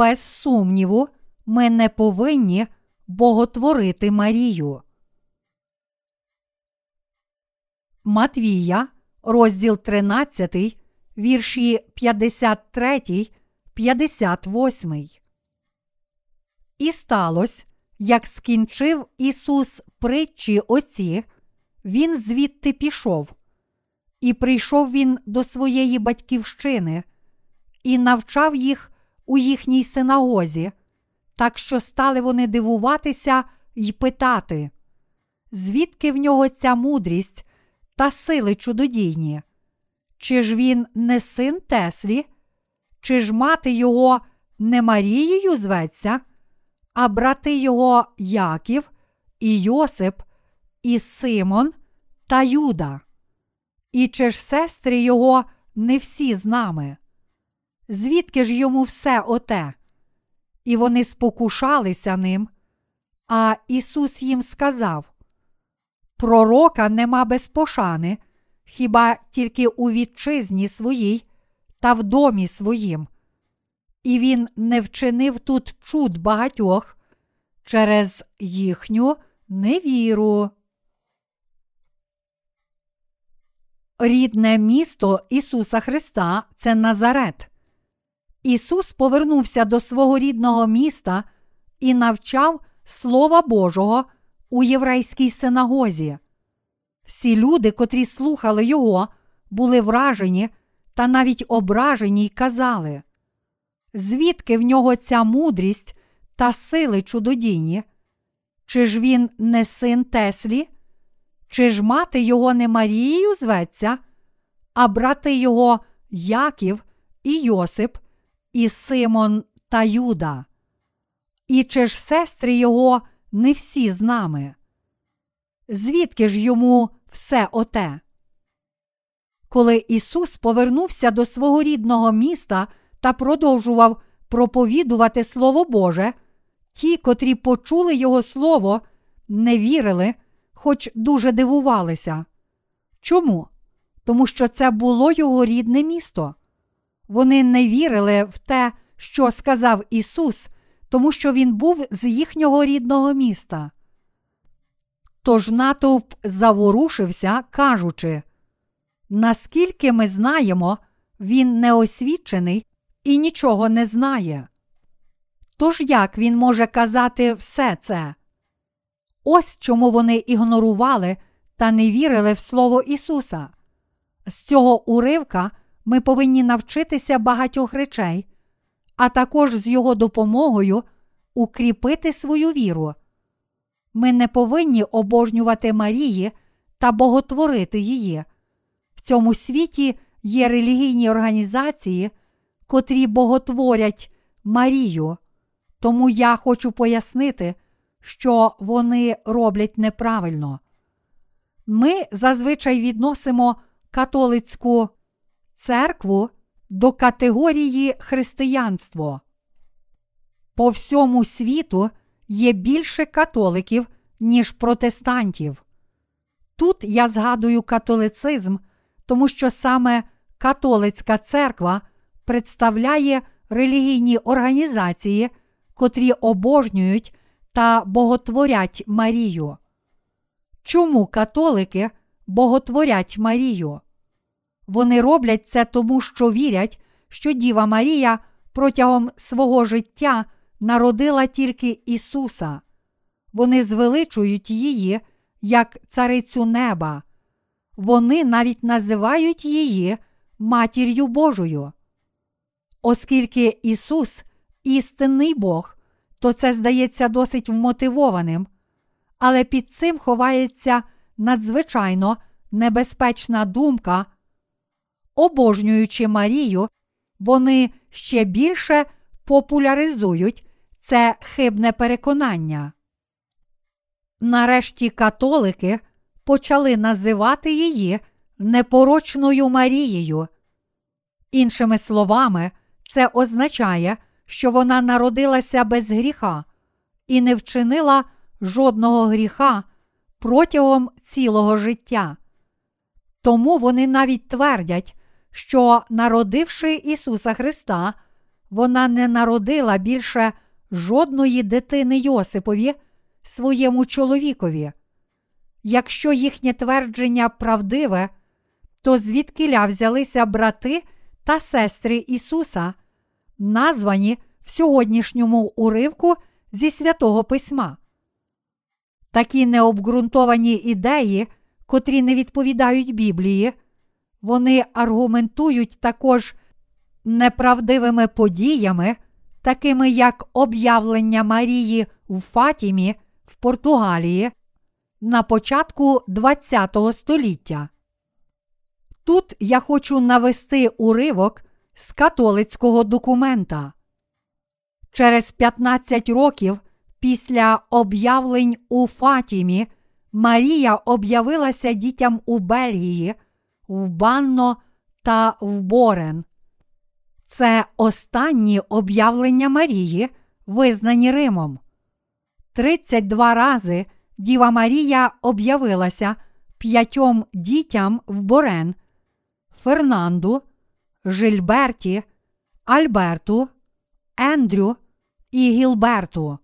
Без сумніву, ми не повинні боготворити Марію. Матвія, розділ 13, вірші 53, 58. І сталося, як скінчив Ісус притчі оці, Він звідти пішов. І прийшов він до своєї батьківщини і навчав їх у їхній синагозі, так що стали вони дивуватися й питати, звідки в нього ця мудрість та сили чудодійні? Чи ж він не син Теслі, чи ж мати його не Марією зветься, а брати його Яків, і Йосип, і Симон та Юда? І чи ж сестри його не всі з нами? Звідки ж йому все оте? І вони спокушалися ним. А Ісус їм сказав: Пророка нема без пошани, хіба тільки у вітчизні своїй та в домі своїм. І він не вчинив тут чуд багатьох через їхню невіру. Рідне місто Ісуса Христа це Назарет. Ісус повернувся до свого рідного міста і навчав Слова Божого у єврейській синагозі. Всі люди, котрі слухали Його, були вражені та навіть ображені й казали, звідки в нього ця мудрість та сили чудодійні? Чи ж він не син Теслі? Чи ж мати його не Марією зветься, а брати його Яків і Йосип, і Симон та Юда? І чи ж сестри його не всі з нами? Звідки ж йому все оте? Коли Ісус повернувся до свого рідного міста та продовжував проповідувати Слово Боже, ті, котрі почули Його Слово, не вірили хоч дуже дивувалися. Чому? Тому що це було його рідне місто. Вони не вірили в те, що сказав Ісус, тому що Він був з їхнього рідного міста. Тож натовп заворушився, кажучи, наскільки ми знаємо, він неосвічений і нічого не знає. Тож як він може казати все це? Ось чому вони ігнорували та не вірили в Слово Ісуса. З цього уривка ми повинні навчитися багатьох речей, а також з Його допомогою укріпити свою віру. Ми не повинні обожнювати Марії та боготворити її. В цьому світі є релігійні організації, котрі боготворять Марію. Тому я хочу пояснити що вони роблять неправильно. Ми зазвичай відносимо католицьку церкву до категорії християнство. По всьому світу є більше католиків, ніж протестантів. Тут я згадую католицизм, тому що саме католицька церква представляє релігійні організації, котрі обожнюють та боготворять Марію. Чому католики боготворять Марію? Вони роблять це тому, що вірять, що Діва Марія протягом свого життя народила тільки Ісуса. Вони звеличують її як царицю неба. Вони навіть називають її матір'ю Божою. Оскільки Ісус істинний Бог, то це здається досить вмотивованим, але під цим ховається надзвичайно небезпечна думка. Обожнюючи Марію, вони ще більше популяризують це хибне переконання. Нарешті католики почали називати її непорочною Марією. Іншими словами, це означає, що вона народилася без гріха і не вчинила жодного гріха протягом цілого життя. Тому вони навіть твердять, що, народивши Ісуса Христа, вона не народила більше жодної дитини Йосипові, своєму чоловікові. Якщо їхнє твердження правдиве, то звідкиля взялися брати та сестри Ісуса, названі в сьогоднішньому уривку зі святого Письма. Такі необґрунтовані ідеї, котрі не відповідають Біблії, вони аргументують також неправдивими подіями, такими як об'явлення Марії в Фатімі в Португалії на початку ХХ століття. Тут я хочу навести уривок з католицького документа. Через 15 років після об'явлень у Фатімі Марія об'явилася дітям у Бельгії, в Банно та в Борен. Це останні об'явлення Марії, визнані Римом. 32 рази Діва Марія об'явилася п'ятьом дітям в Борен, Фернанду, Жильберті, Альберту, Ендрю і Гілберту.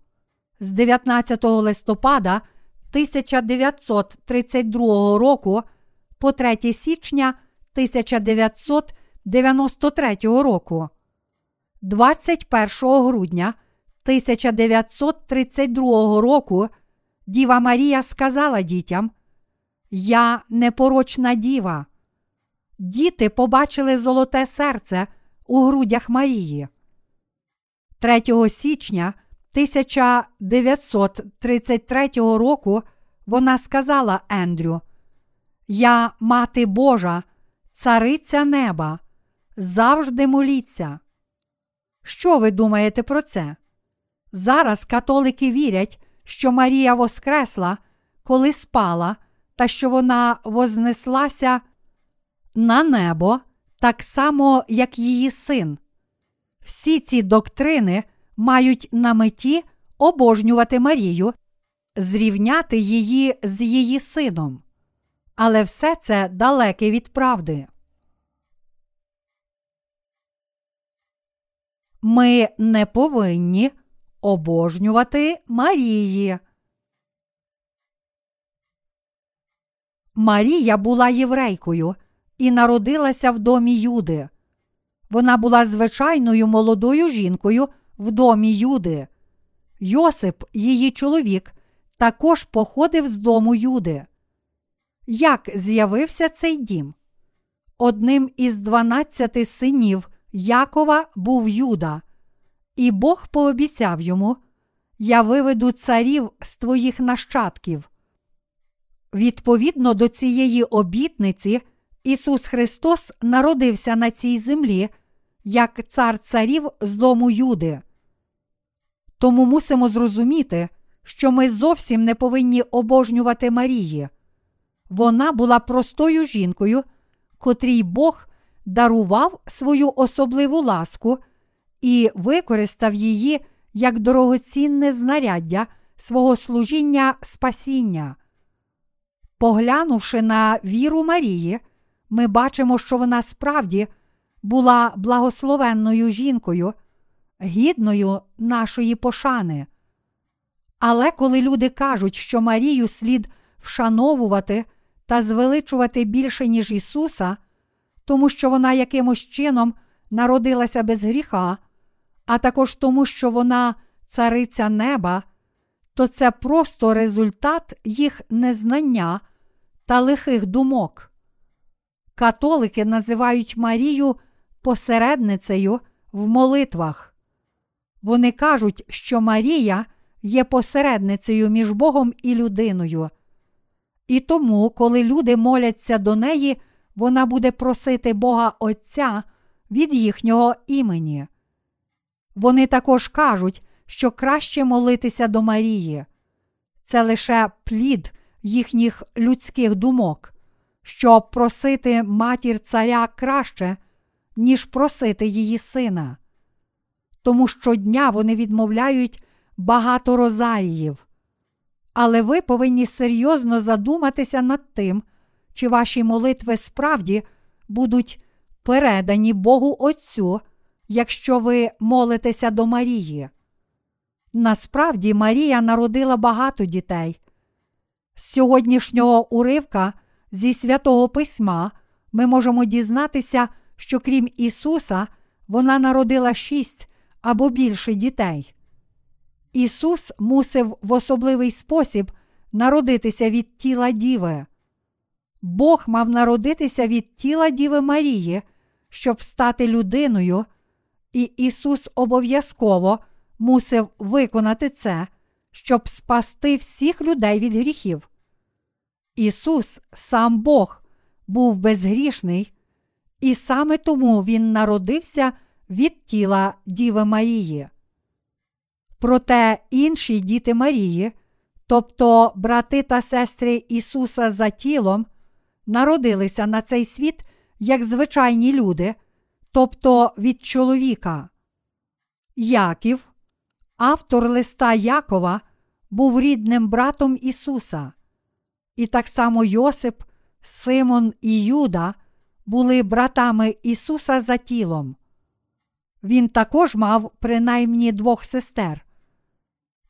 З 19 листопада 1932 року по 3 січня 1993 року. 21 грудня 1932 року Діва Марія сказала дітям: Я непорочна діва. Діти побачили золоте серце у грудях Марії. 3 січня 1933 року вона сказала Ендрю: Я мати Божа, цариця неба, завжди моліться. Що ви думаєте про це? Зараз католики вірять, що Марія воскресла, коли спала, та що вона вознеслася на небо так само, як її син. Всі ці доктрини мають на меті обожнювати Марію, зрівняти її з її сином. Але все це далеке від правди. Ми не повинні обожнювати Марії. Марія була єврейкою і народилася в домі Юди. Вона була звичайною молодою жінкою в домі Юди. Йосип, її чоловік, також походив з дому Юди. Як з'явився цей дім? Одним із дванадцяти синів Якова був Юда, і Бог пообіцяв йому: Я виведу царів з твоїх нащадків. Відповідно до цієї обітниці, Ісус Христос народився на цій землі як цар царів з дому Юди. Тому мусимо зрозуміти, що ми зовсім не повинні обожнювати Марії. Вона була простою жінкою, котрій Бог дарував свою особливу ласку і використав її як дорогоцінне знаряддя свого служіння спасіння. Поглянувши на віру Марії, ми бачимо, що вона справді була благословенною жінкою, гідною нашої пошани. Але коли люди кажуть, що Марію слід вшановувати та звеличувати більше, ніж Ісуса, тому що вона якимось чином народилася без гріха, а також тому, що вона цариця неба, то це просто результат їх незнання та лихих думок. Католики називають Марію посередницею в молитвах. Вони кажуть, що Марія є посередницею між Богом і людиною. І тому, коли люди моляться до неї, вона буде просити Бога Отця від їхнього імені. Вони також кажуть, що краще молитися до Марії. Це лише плід їхніх людських думок, щоб просити матір царя краще, ніж просити її сина. Тому щодня вони відмовляють багато розаріїв. Але ви повинні серйозно задуматися над тим, чи ваші молитви справді будуть передані Богу Отцю якщо ви молитеся до Марії. Насправді Марія народила багато дітей. З сьогоднішнього уривка зі святого письма ми можемо дізнатися, що крім Ісуса, вона народила шість або більше дітей. Ісус мусив в особливий спосіб народитися від тіла Діви. Бог мав народитися від тіла Діви Марії, щоб стати людиною, і Ісус обов'язково мусив виконати це, щоб спасти всіх людей від гріхів. Ісус, сам Бог, був безгрішний, і саме тому Він народився від тіла Діви Марії. Проте інші діти Марії, тобто брати та сестри Ісуса за тілом, народилися на цей світ як звичайні люди, тобто від чоловіка. Яків, автор листа Якова, був рідним братом Ісуса. І так само Йосип, Симон і Юда були братами Ісуса за тілом. Він також мав принаймні двох сестер.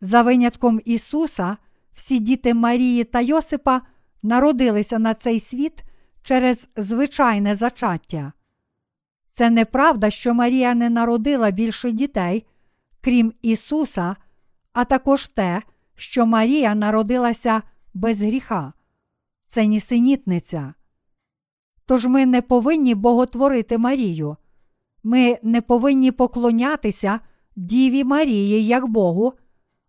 За винятком Ісуса, всі діти Марії та Йосипа народилися на цей світ через звичайне зачаття. Це неправда, що Марія не народила більше дітей, крім Ісуса, а також те, що Марія народилася без гріха. Це нісенітниця. Тож ми не повинні боготворити Марію. Ми не повинні поклонятися Діві Марії як Богу,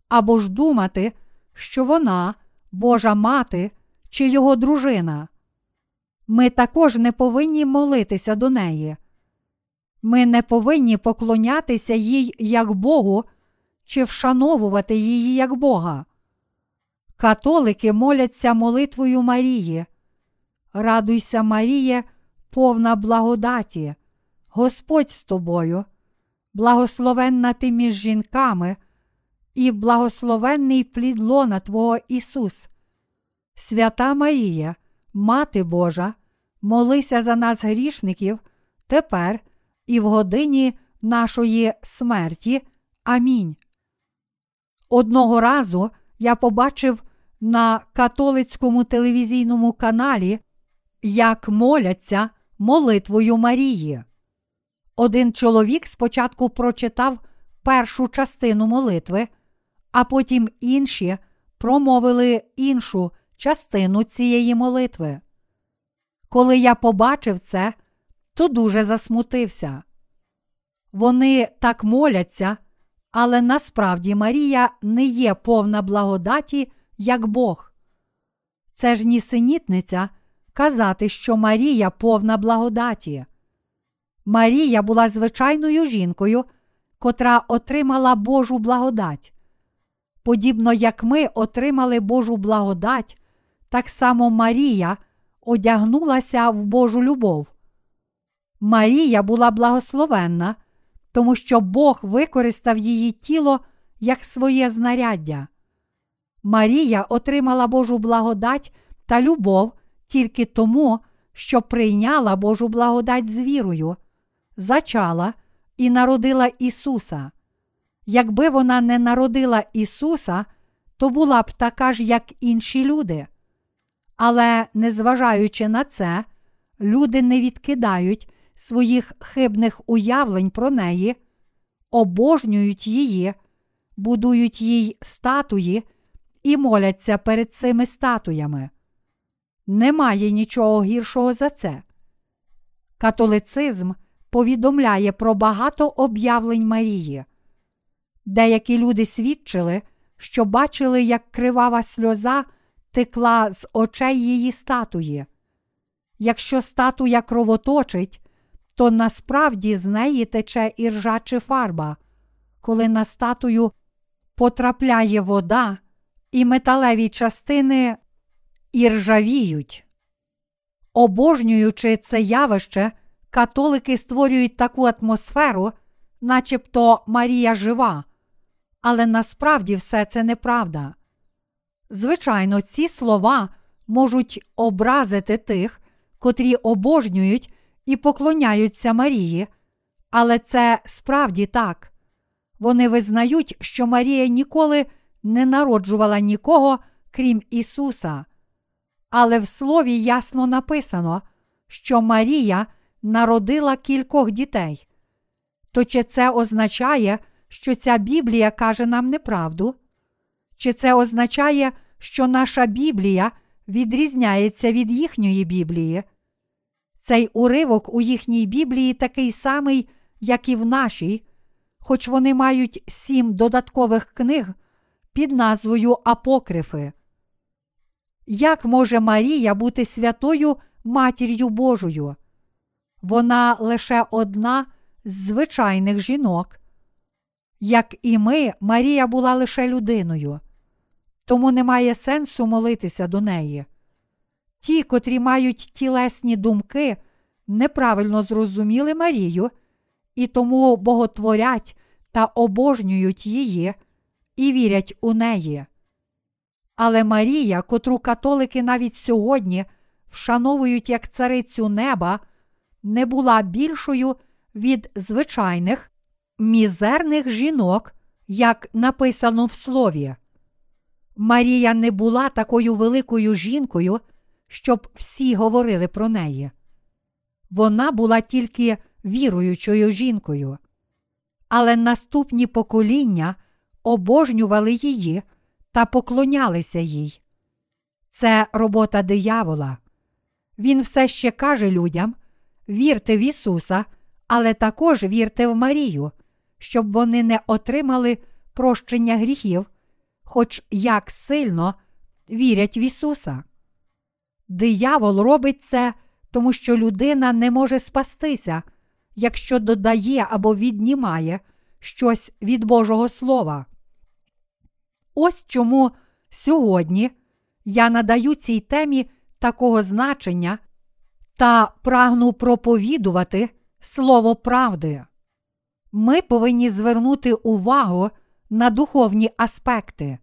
або ж думати, що вона, Божа мати чи його дружина. Ми також не повинні молитися до неї. Ми не повинні поклонятися їй як Богу чи вшановувати її як Бога. Католики моляться молитвою Марії. Радуйся, Маріє, повна благодаті, Господь з тобою, благословенна ти між жінками, і благословенний плід лона Твого Ісус. Свята Марія, Мати Божа, молися за нас грішників тепер і в годині нашої смерті. Амінь. Одного разу я побачив на католицькому телевізійному каналі, як моляться молитвою Марії. Один чоловік спочатку прочитав першу частину молитви, а потім інші промовили іншу частину цієї молитви. Коли я побачив це, то дуже засмутився. Вони так моляться, але насправді Марія не є повна благодаті, як Бог. Це ж нісенітниця казати, що Марія повна благодаті. Марія була звичайною жінкою, котра отримала Божу благодать. Подібно як ми отримали Божу благодать, так само Марія одягнулася в Божу любов. Марія була благословенна, тому що Бог використав її тіло як своє знаряддя. Марія отримала Божу благодать та любов тільки тому, що прийняла Божу благодать з вірою, зачала і народила Ісуса. Якби вона не народила Ісуса, то була б така ж, як інші люди. Але, незважаючи на це, люди не відкидають своїх хибних уявлень про неї, обожнюють її, будують їй статуї і моляться перед цими статуями. Немає нічого гіршого за це. Католицизм повідомляє про багато об'явлень Марії. Деякі люди свідчили, що бачили, як кривава сльоза текла з очей її статуї. Якщо статуя кровоточить, то насправді з неї тече іржа чи фарба, коли на статую потрапляє вода, і металеві частини іржавіють. Обожнюючи це явище, католики створюють таку атмосферу, начебто Марія жива, але насправді все це неправда. Звичайно, ці слова можуть образити тих, котрі обожнюють і поклоняються Марії, Але це справді так. Вони визнають, що Марія ніколи не народжувала нікого, крім Ісуса. Але в Слові ясно написано, що Марія народила кількох дітей. То чи це означає, що ця Біблія каже нам неправду? Чи це означає, що наша Біблія відрізняється від їхньої Біблії? Цей уривок у їхній Біблії такий самий, як і в нашій, хоч вони мають сім додаткових книг під назвою Апокрифи. Як може Марія бути святою матір'ю Божою? Вона лише одна з звичайних жінок. Як і ми, Марія була лише людиною, тому немає сенсу молитися до неї. Ті, котрі мають тілесні думки, неправильно зрозуміли Марію і тому боготворять та обожнюють її і вірять у неї. Але Марія, котру католики навіть сьогодні вшановують як царицю неба, не була більшою від звичайних мізерних жінок, як написано в слові. Марія не була такою великою жінкою, щоб всі говорили про неї. Вона була тільки віруючою жінкою. Але наступні покоління обожнювали її та поклонялися їй. Це робота диявола. Він все ще каже людям: вірте в Ісуса, але також вірте в Марію, щоб вони не отримали прощення гріхів, хоч як сильно вірять в Ісуса. Диявол робить це, тому що людина не може спастися, якщо додає або віднімає щось від Божого Слова. Ось чому сьогодні я надаю цій темі такого значення та прагну проповідувати Слово правди. Ми повинні звернути увагу на духовні аспекти.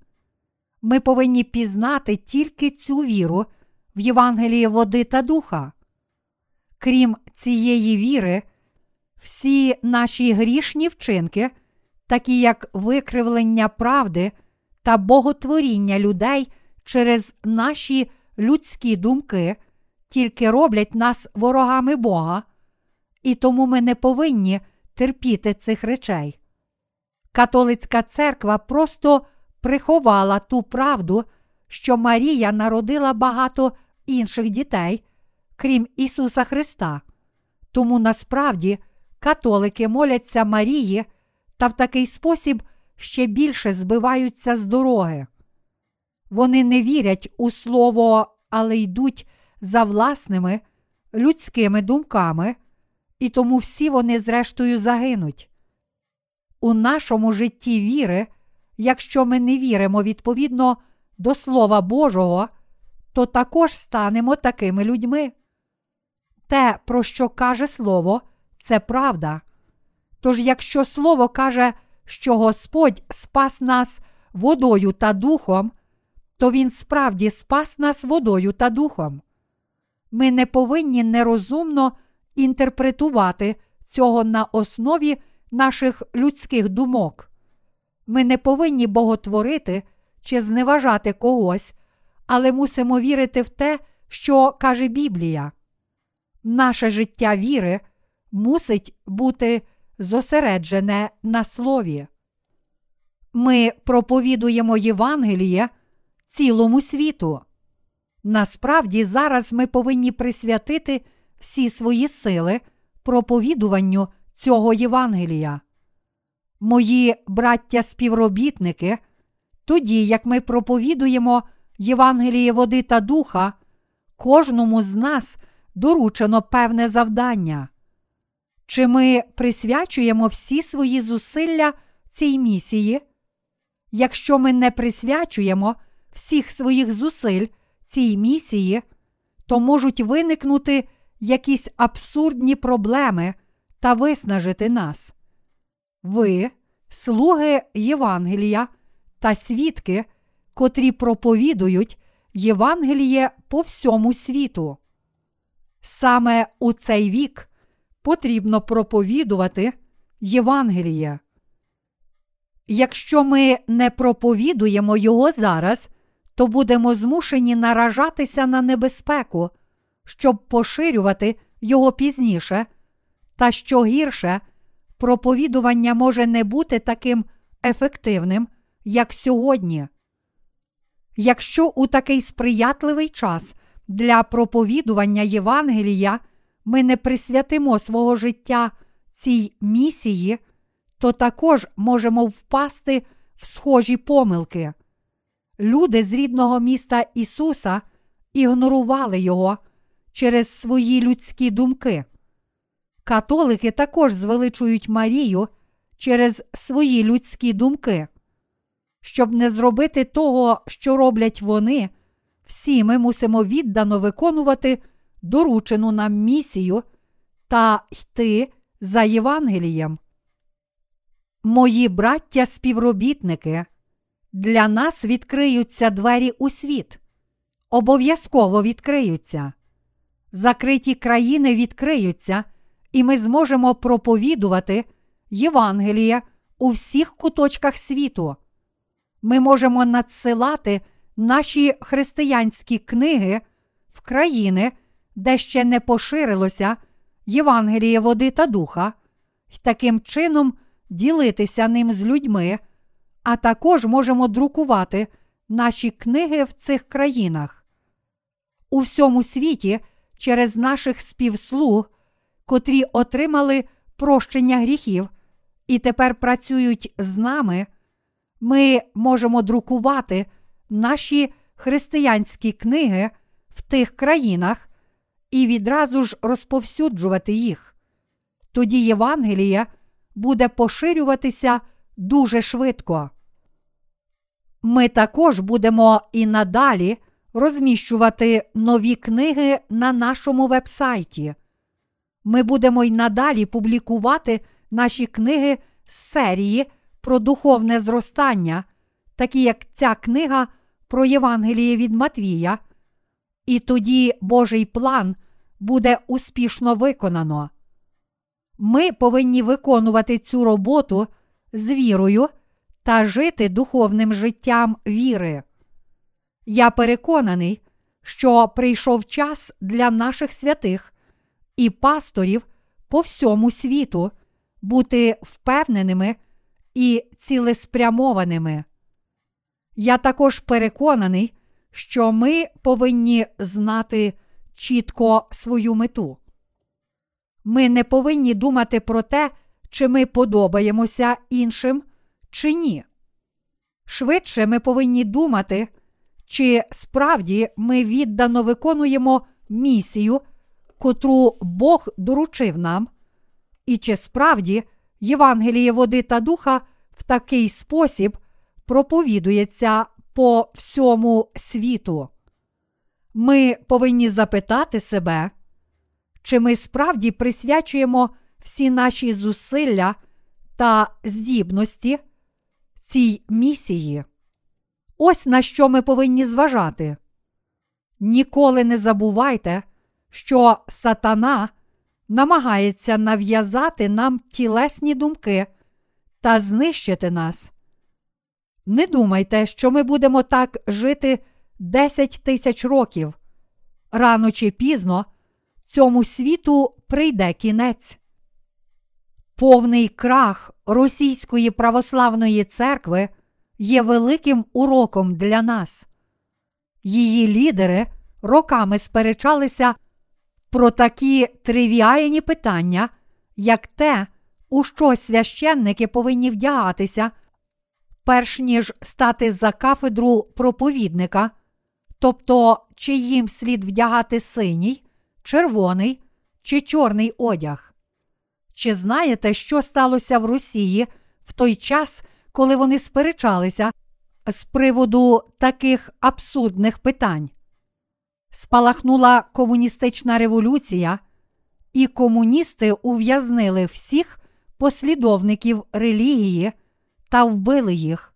Ми повинні пізнати тільки цю віру в Євангелії води та духа. Крім цієї віри, всі наші грішні вчинки, такі як викривлення правди та боготворіння людей через наші людські думки, тільки роблять нас ворогами Бога, і тому ми не повинні терпіти цих речей. Католицька церква просто приховала ту правду, що Марія народила багато інших дітей, крім Ісуса Христа. Тому насправді католики моляться Марії та в такий спосіб ще більше збиваються з дороги. Вони не вірять у слово, але йдуть за власними людськими думками, і тому всі вони, зрештою, загинуть. У нашому житті віри, якщо ми не віримо відповідно до Слова Божого, то також станемо такими людьми. Те, про що каже Слово, це правда. Тож, якщо Слово каже, що Господь спас нас водою та духом, то Він справді спас нас водою та духом. Ми не повинні нерозумно інтерпретувати цього на основі наших людських думок. Ми не повинні боготворити чи зневажати когось, але мусимо вірити в те, що каже Біблія. Наше життя віри мусить бути зосереджене на слові. Ми проповідуємо Євангеліє цілому світу. Насправді, зараз ми повинні присвятити всі свої сили проповідуванню цього Євангелія. Мої браття співробітники, тоді як ми проповідуємо Євангеліє води та духа, кожному з нас доручено певне завдання. Чи ми присвячуємо всі свої зусилля цій місії? Якщо ми не присвячуємо всіх своїх зусиль цій місії, то можуть виникнути якісь абсурдні проблеми та виснажити нас. Ви, слуги Євангелія та свідки, котрі проповідують Євангеліє по всьому світу. Саме у цей вік потрібно проповідувати Євангеліє. Якщо ми не проповідуємо його зараз, то будемо змушені наражатися на небезпеку, щоб поширювати його пізніше, та що гірше, проповідування може не бути таким ефективним, як сьогодні. Якщо у такий сприятливий час для проповідування Євангелія ми не присвятимо свого життя цій місії, то також можемо впасти в схожі помилки. Люди з рідного міста Ісуса ігнорували Його через свої людські думки. Католики також звеличують Марію через свої людські думки. Щоб не зробити того, що роблять вони, всі ми мусимо віддано виконувати доручену нам місію та йти за Євангелієм. Мої браття співробітники, для нас відкриються двері у світ. Обов'язково відкриються. Закриті країни відкриються, і ми зможемо проповідувати Євангеліє у всіх куточках світу. Ми можемо надсилати наші християнські книги в країни, де ще не поширилося Євангеліє води та духа, і таким чином ділитися ним з людьми, а також можемо друкувати наші книги в цих країнах. У всьому світі через наших співслуг, котрі отримали прощення гріхів і тепер працюють з нами, ми можемо друкувати наші християнські книги в тих країнах і відразу ж розповсюджувати їх. Тоді Євангеліє буде поширюватися дуже швидко. Ми також будемо і надалі розміщувати нові книги на нашому вебсайті. Ми будемо й надалі публікувати наші книги з серії про духовне зростання, такі як ця книга про Євангеліє від Матвія. І тоді Божий план буде успішно виконано. Ми повинні виконувати цю роботу з вірою та жити духовним життям віри. Я переконаний, що прийшов час для наших святих і пасторів по всьому світу бути впевненими і цілеспрямованими. Я також переконаний, що ми повинні знати чітко свою мету. Ми не повинні думати про те, чи ми подобаємося іншим, чи ні. Швидше ми повинні думати, чи справді ми віддано виконуємо місію, котру Бог доручив нам, і чи справді Євангеліє води та духа в такий спосіб проповідується по всьому світу. Ми повинні запитати себе, чи ми справді присвячуємо всі наші зусилля та здібності цій місії. Ось на що ми повинні зважати. Ніколи не забувайте, що сатана намагається нав'язати нам тілесні думки та знищити нас. Не думайте, що ми будемо так жити 10 тисяч років. Рано чи пізно цьому світу прийде кінець. Повний крах Російської православної церкви є великим уроком для нас. Її лідери роками сперечалися про такі тривіальні питання, як те, у що священники повинні вдягатися, перш ніж стати за кафедру проповідника, тобто чи їм слід вдягати синій, червоний чи чорний одяг. Чи знаєте, що сталося в Росії в той час, коли вони сперечалися з приводу таких абсурдних питань? Спалахнула комуністична революція, і комуністи ув'язнили всіх послідовників релігії та вбили їх.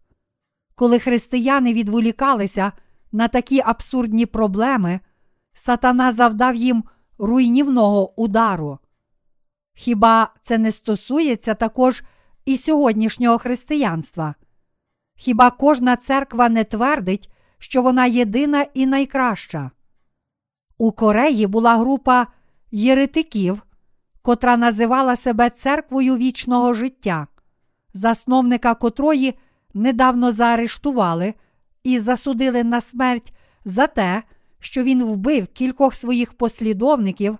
Коли християни відволікалися на такі абсурдні проблеми, сатана завдав їм руйнівного удару. Хіба це не стосується також і сьогоднішнього християнства? Хіба кожна церква не твердить, що вона єдина і найкраща? У Кореї була група єретиків, котра називала себе церквою вічного життя, засновника котрої недавно заарештували і засудили на смерть за те, що він вбив кількох своїх послідовників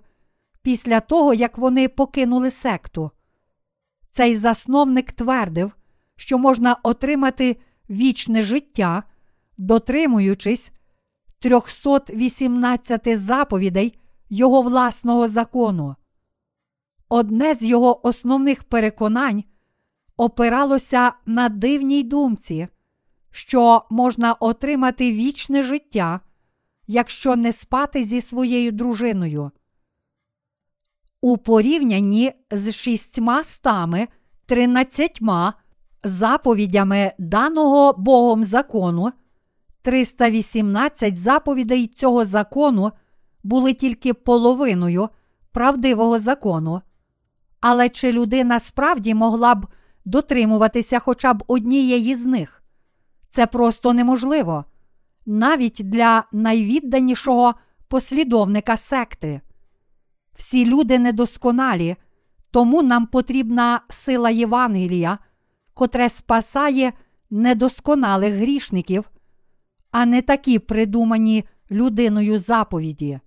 після того, як вони покинули секту. Цей засновник твердив, що можна отримати вічне життя, дотримуючись 318 заповідей його власного закону. Одне з його основних переконань опиралося на дивній думці, що можна отримати вічне життя, якщо не спати зі своєю дружиною. У порівнянні з шістьма стами тринадцятьма заповідями даного Богом закону, 318 заповідей цього закону були тільки половиною правдивого закону. Але чи людина справді могла б дотримуватися хоча б однієї з них? Це просто неможливо, навіть для найвідданішого послідовника секти. Всі люди недосконалі, тому нам потрібна сила Євангелія, котре спасає недосконалих грішників, а не такі придумані людиною заповіді.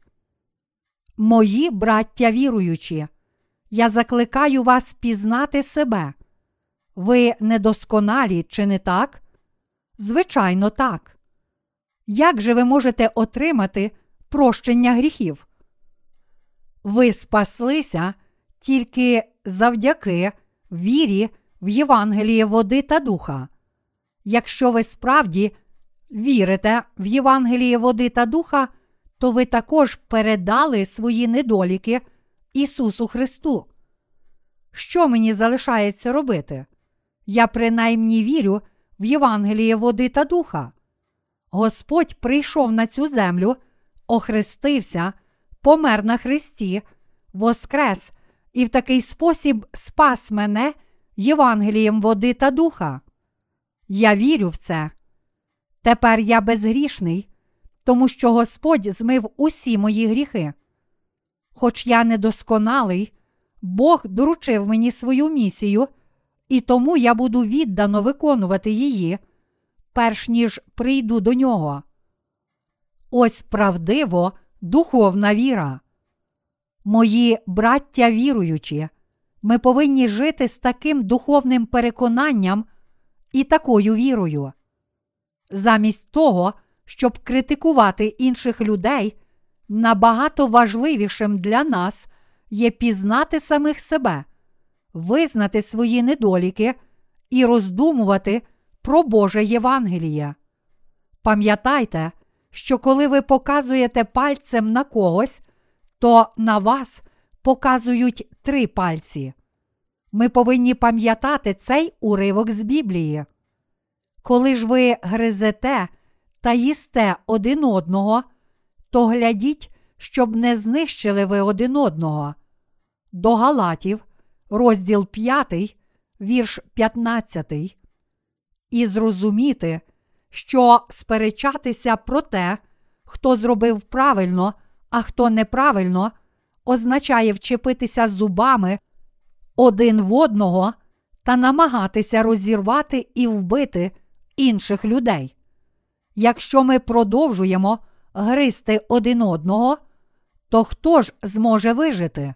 Мої браття віруючі, я закликаю вас пізнати себе. Ви недосконалі, чи не так? Звичайно, так. Як же ви можете отримати прощення гріхів? Ви спаслися тільки завдяки вірі в Євангеліє води та духа. Якщо ви справді вірите в Євангеліє води та духа, то ви також передали свої недоліки Ісусу Христу. Що мені залишається робити? Я принаймні вірю в Євангеліє води та духа. Господь прийшов на цю землю, охрестився, помер на Христі, воскрес і в такий спосіб спас мене Євангелієм води та духа. Я вірю в це. Тепер я безгрішний, тому що Господь змив усі мої гріхи. Хоч я недосконалий, Бог доручив мені свою місію, і тому я буду віддано виконувати її, перш ніж прийду до нього. Ось правдиво духовна віра. Мої браття віруючі, ми повинні жити з таким духовним переконанням і такою вірою. Замість того, щоб критикувати інших людей, набагато важливішим для нас є пізнати самих себе, визнати свої недоліки і роздумувати про Боже Євангеліє. Пам'ятайте, що коли ви показуєте пальцем на когось, то на вас показують три пальці. Ми повинні пам'ятати цей уривок з Біблії. Коли ж ви гризете та їсте один одного, то глядіть, щоб не знищили ви один одного. До Галатів, розділ 5, вірш 15. І зрозуміти, що сперечатися про те, хто зробив правильно, а хто неправильно, означає вчепитися зубами один в одного та намагатися розірвати і вбити інших людей. Якщо ми продовжуємо гризти один одного, то хто ж зможе вижити?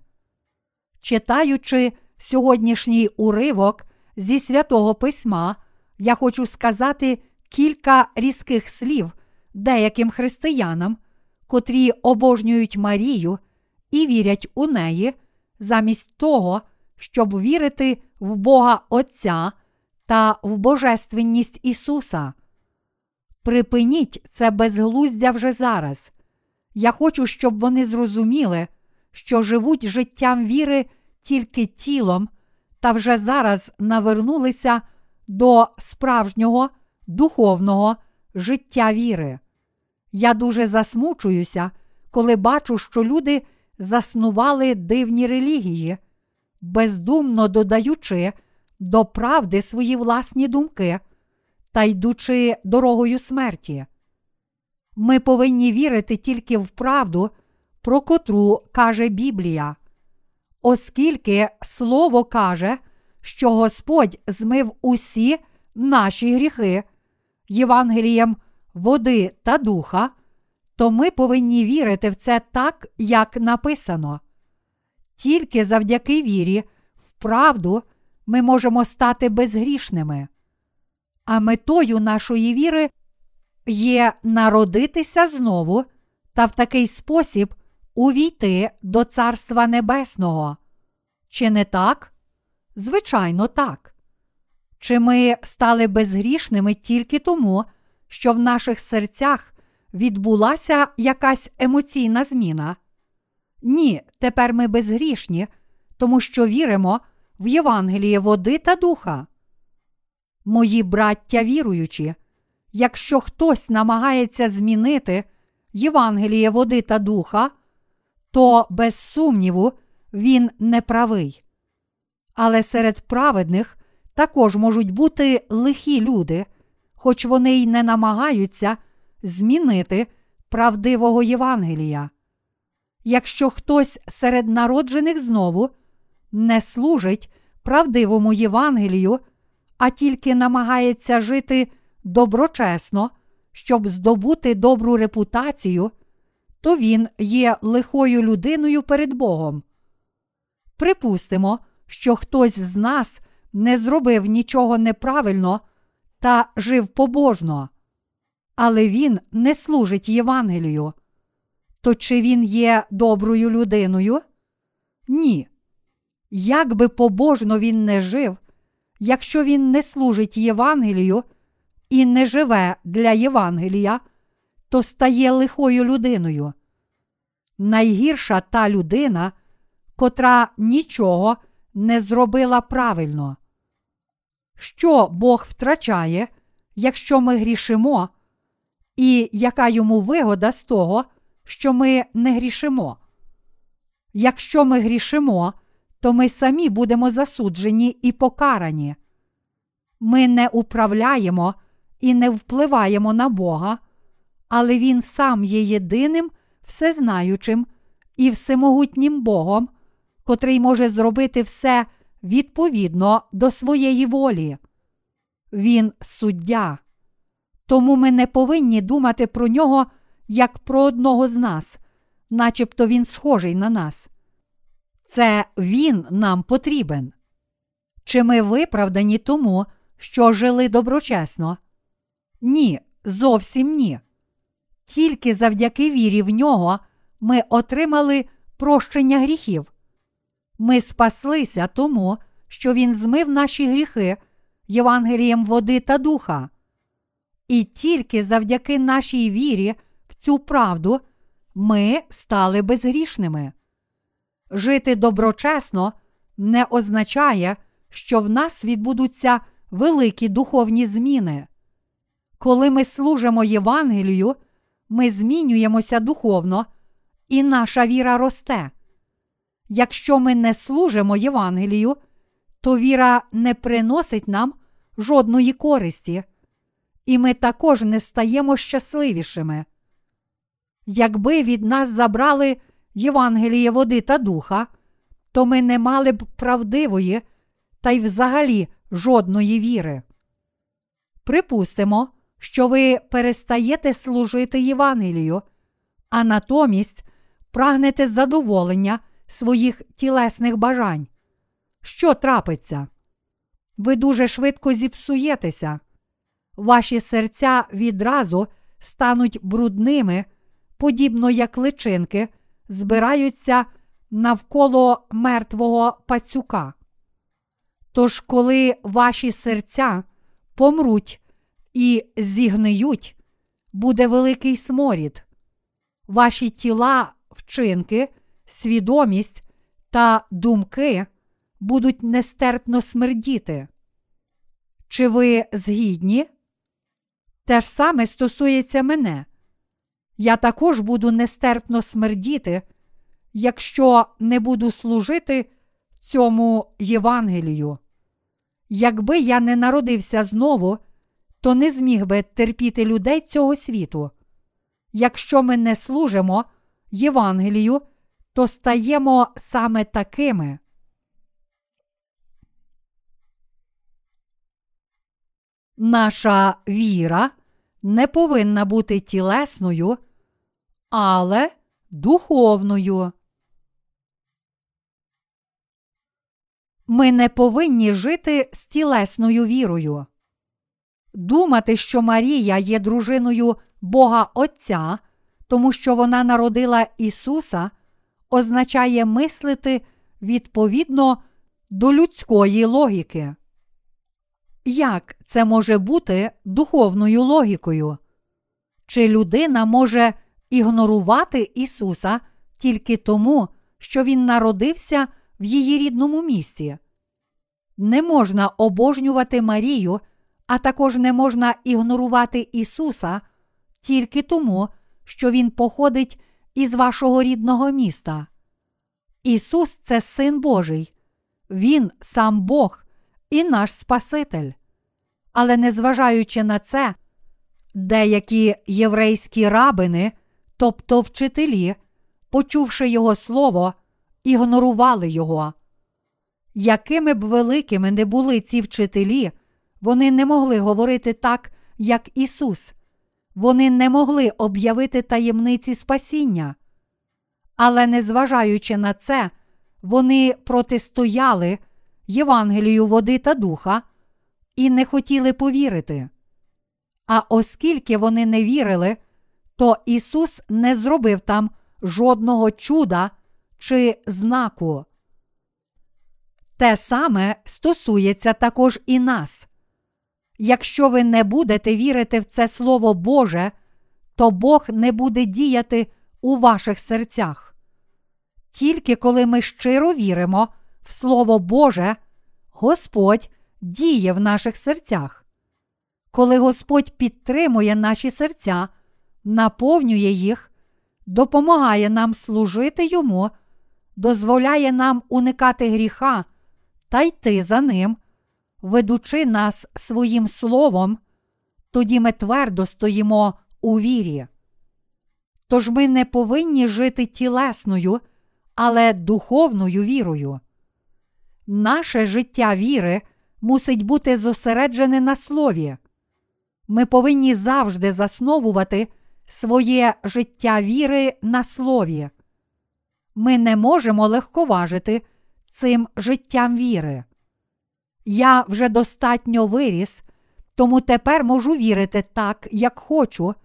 Читаючи сьогоднішній уривок зі святого письма, я хочу сказати кілька різких слів деяким християнам, котрі обожнюють Марію і вірять у неї, замість того, щоб вірити в Бога Отця та в Божественність Ісуса. Припиніть це безглуздя вже зараз. Я хочу, щоб вони зрозуміли, що живуть життям віри тільки тілом, та вже зараз навернулися до справжнього духовного життя віри. Я дуже засмучуюся, коли бачу, що люди заснували дивні релігії, бездумно додаючи до правди свої власні думки та йдучи дорогою смерті. Ми повинні вірити тільки в правду, про котру каже Біблія, оскільки Слово каже, що Господь змив усі наші гріхи Євангелієм води та духа, то ми повинні вірити в це так, як написано. Тільки завдяки вірі, в правду ми можемо стати безгрішними. А метою нашої віри є народитися знову та в такий спосіб увійти до Царства Небесного. Чи не так? Звичайно, так. Чи ми стали безгрішними тільки тому, що в наших серцях відбулася якась емоційна зміна? Ні, тепер ми безгрішні, тому що віримо в Євангеліє води та духа. Мої браття віруючі, якщо хтось намагається змінити Євангеліє води та духа, то, без сумніву, він не правий. Але серед праведних також можуть бути лихі люди, хоч вони й не намагаються змінити правдивого Євангелія. Якщо хтось серед народжених знову не служить правдивому Євангелію, а тільки намагається жити доброчесно, щоб здобути добру репутацію, то він є лихою людиною перед Богом. Припустимо, що хтось з нас не зробив нічого неправильно та жив побожно, але він не служить Євангелію. То чи він є доброю людиною? Ні. Як би побожно він не жив, якщо він не служить Євангелію і не живе для Євангелія, то стає лихою людиною. Найгірша та людина, котра нічого не зробила правильно. Що Бог втрачає, якщо ми грішимо, і яка йому вигода з того, що ми не грішимо? Якщо ми грішимо, то ми самі будемо засуджені і покарані. Ми не управляємо і не впливаємо на Бога, але Він сам є єдиним, всезнаючим і всемогутнім Богом, котрий може зробити все відповідно до своєї волі. Він суддя. Тому ми не повинні думати про нього як про одного з нас, начебто він схожий на нас. Це він нам потрібен. Чи ми виправдані тому, що жили доброчесно? Ні, зовсім ні. Тільки завдяки вірі в нього ми отримали прощення гріхів. Ми спаслися тому, що Він змив наші гріхи Євангелієм води та духа. І тільки завдяки нашій вірі в цю правду ми стали безгрішними. Жити доброчесно не означає, що в нас відбудуться великі духовні зміни. Коли ми служимо Євангелію, ми змінюємося духовно, і наша віра росте. Якщо ми не служимо Євангелію, то віра не приносить нам жодної користі, і ми також не стаємо щасливішими. Якби від нас забрали Євангеліє води та духа, то ми не мали б правдивої та й взагалі жодної віри. Припустимо, що ви перестаєте служити Євангелію, а натомість прагнете задоволення своїх тілесних бажань. Що трапиться? Ви дуже швидко зіпсуєтеся. Ваші серця відразу стануть брудними, подібно як личинки, збираються навколо мертвого пацюка. Тож, коли ваші серця помруть і зігниють, буде великий сморід. Ваші тіла, вчинки, свідомість та думки будуть нестерпно смердіти. Чи ви згідні? Те ж саме стосується мене. Я також буду нестерпно смердіти, якщо не буду служити цьому Євангелію. Якби я не народився знову, то не зміг би терпіти людей цього світу. Якщо ми не служимо Євангелію, то стаємо саме такими. Наша віра не повинна бути тілесною, але духовною. Ми не повинні жити з тілесною вірою. Думати, що Марія є дружиною Бога Отця, тому що вона народила Ісуса, означає мислити відповідно до людської логіки. Як це може бути духовною логікою? Чи людина може ігнорувати Ісуса тільки тому, що Він народився в її рідному місті? Не можна обожнювати Марію, а також не можна ігнорувати Ісуса тільки тому, що Він походить із вашого рідного міста. Ісус це Син Божий, Він сам Бог і наш Спаситель. Але незважаючи на це, деякі єврейські рабини, тобто вчителі, почувши Його слово, ігнорували Його. Якими б великими не були ці вчителі, вони не могли говорити так, як Ісус. Вони не могли об'явити таємниці спасіння. Але, незважаючи на це, вони протистояли Євангелію води та духа і не хотіли повірити. А оскільки вони не вірили, то Ісус не зробив там жодного чуда чи знаку. Те саме стосується також і нас. Якщо ви не будете вірити в це Слово Боже, то Бог не буде діяти у ваших серцях. Тільки коли ми щиро віримо в Слово Боже, Господь діє в наших серцях. Коли Господь підтримує наші серця, наповнює їх, допомагає нам служити Йому, дозволяє нам уникати гріха та йти за ним, ведучи нас своїм словом, тоді ми твердо стоїмо у вірі. Тож ми не повинні жити тілесною, але духовною вірою. Наше життя віри мусить бути зосереджене на слові. Ми повинні завжди засновувати своє життя віри на слові. Ми не можемо легковажити цим життям віри. Я вже достатньо виріс, тому тепер можу вірити так, як хочу,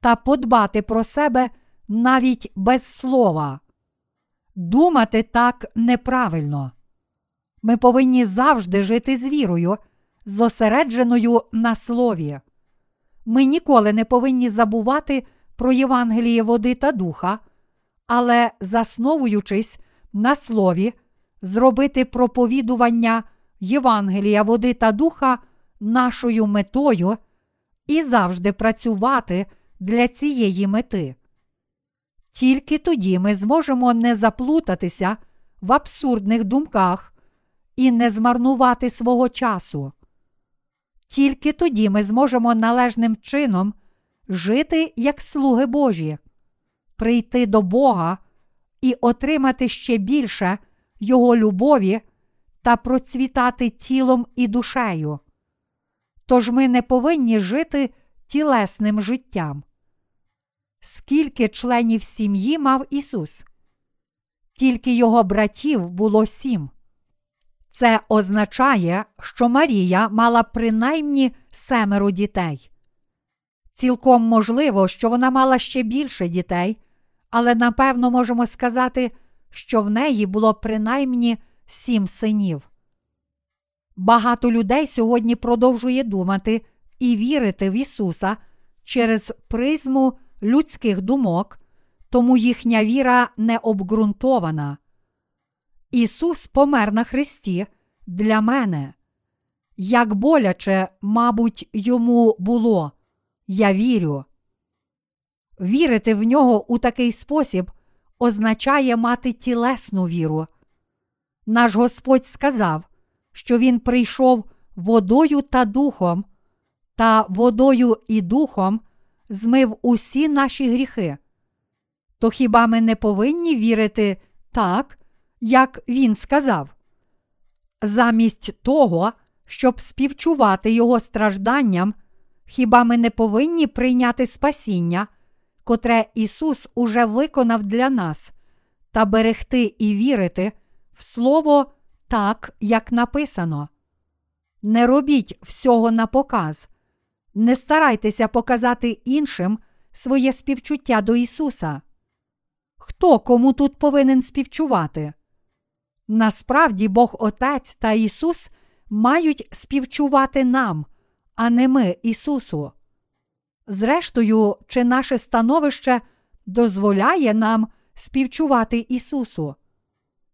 та подбати про себе навіть без слова. Думати так неправильно. Ми повинні завжди жити з вірою, зосередженою на слові. Ми ніколи не повинні забувати про Євангеліє води та духа, але, засновуючись на слові, зробити проповідування Євангелія води та духа нашою метою і завжди працювати для цієї мети. Тільки тоді ми зможемо не заплутатися в абсурдних думках і не змарнувати свого часу. Тільки тоді ми зможемо належним чином жити як слуги Божі, прийти до Бога і отримати ще більше Його любові та процвітати тілом і душею. Тож ми не повинні жити тілесним життям. Скільки членів сім'ї мав Ісус? Тільки його братів було сім. Це означає, що Марія мала принаймні семеро дітей. Цілком можливо, що вона мала ще більше дітей, але напевно можемо сказати, що в неї було принаймні сім синів. Багато людей сьогодні продовжує думати і вірити в Ісуса через призму людських думок, тому їхня віра не обґрунтована. Ісус помер на Христі для мене. Як боляче, мабуть, йому було, я вірю. Вірити в нього у такий спосіб означає мати тілесну віру. Наш Господь сказав, що Він прийшов водою та духом, та водою і духом змив усі наші гріхи. То хіба ми не повинні вірити так, як Він сказав? Замість того, щоб співчувати Його стражданням, хіба ми не повинні прийняти спасіння, котре Ісус уже виконав для нас, та берегти і вірити Слово так, як написано? Не робіть всього на показ, не старайтеся показати іншим своє співчуття до Ісуса. Хто кому тут повинен співчувати? Насправді Бог Отець та Ісус мають співчувати нам, а не ми Ісусу. Зрештою, чи наше становище дозволяє нам співчувати Ісусу?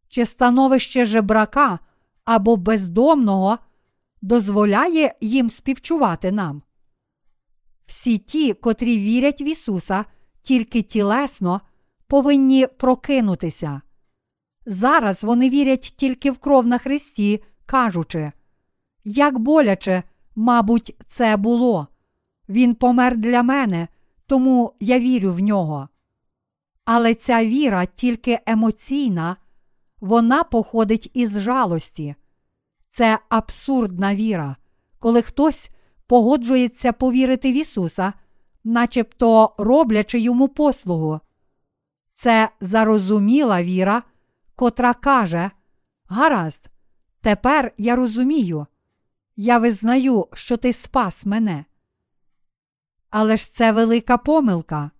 Чи становище жебрака або бездомного дозволяє їм співчувати нам? Всі ті, котрі вірять в Ісуса тільки тілесно, повинні прокинутися. Зараз вони вірять тільки в кров на Христі, кажучи, як боляче, мабуть, це було. Він помер для мене, тому я вірю в нього. Але ця віра тільки емоційна, вона походить із жалості. Це абсурдна віра, коли хтось погоджується повірити в Ісуса, начебто роблячи йому послугу. Це зарозуміла віра, котра каже: Гаразд, тепер я розумію, я визнаю, що ти спас мене. Але ж це велика помилка.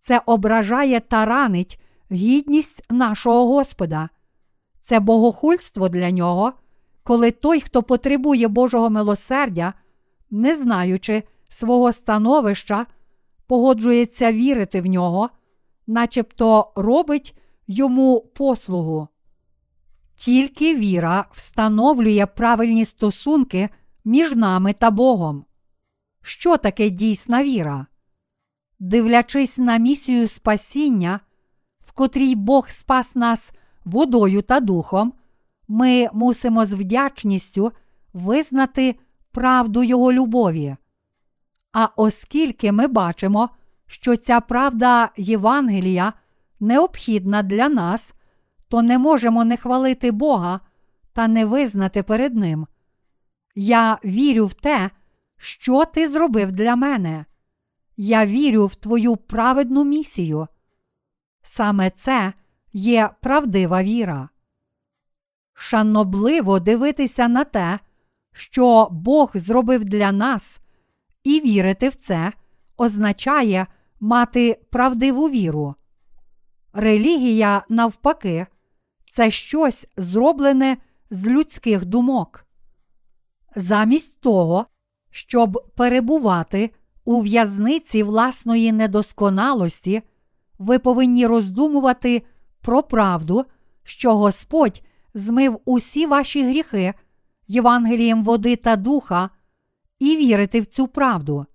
Це ображає та ранить гідність нашого Господа. Це богохульство для нього, коли той, хто потребує Божого милосердя, не знаючи свого становища, погоджується вірити в нього, начебто робить йому послугу. Тільки віра встановлює правильні стосунки між нами та Богом. Що таке дійсна віра? Дивлячись на місію спасіння, в котрій Бог спас нас водою та духом, ми мусимо з вдячністю визнати правду Його любові. А оскільки ми бачимо, що ця правда Євангелія необхідна для нас, то не можемо не хвалити Бога та не визнати перед Ним. Я вірю в те, що ти зробив для мене. Я вірю в твою праведну місію. Саме це є правдива віра. Шанобливо дивитися на те, що Бог зробив для нас, і вірити в це означає мати правдиву віру. Релігія, навпаки, це щось зроблене з людських думок. Замість того, щоб перебувати у в'язниці власної недосконалості, ви повинні роздумувати про правду, що Господь змив усі ваші гріхи Євангелієм води та духа, і вірити в цю правду.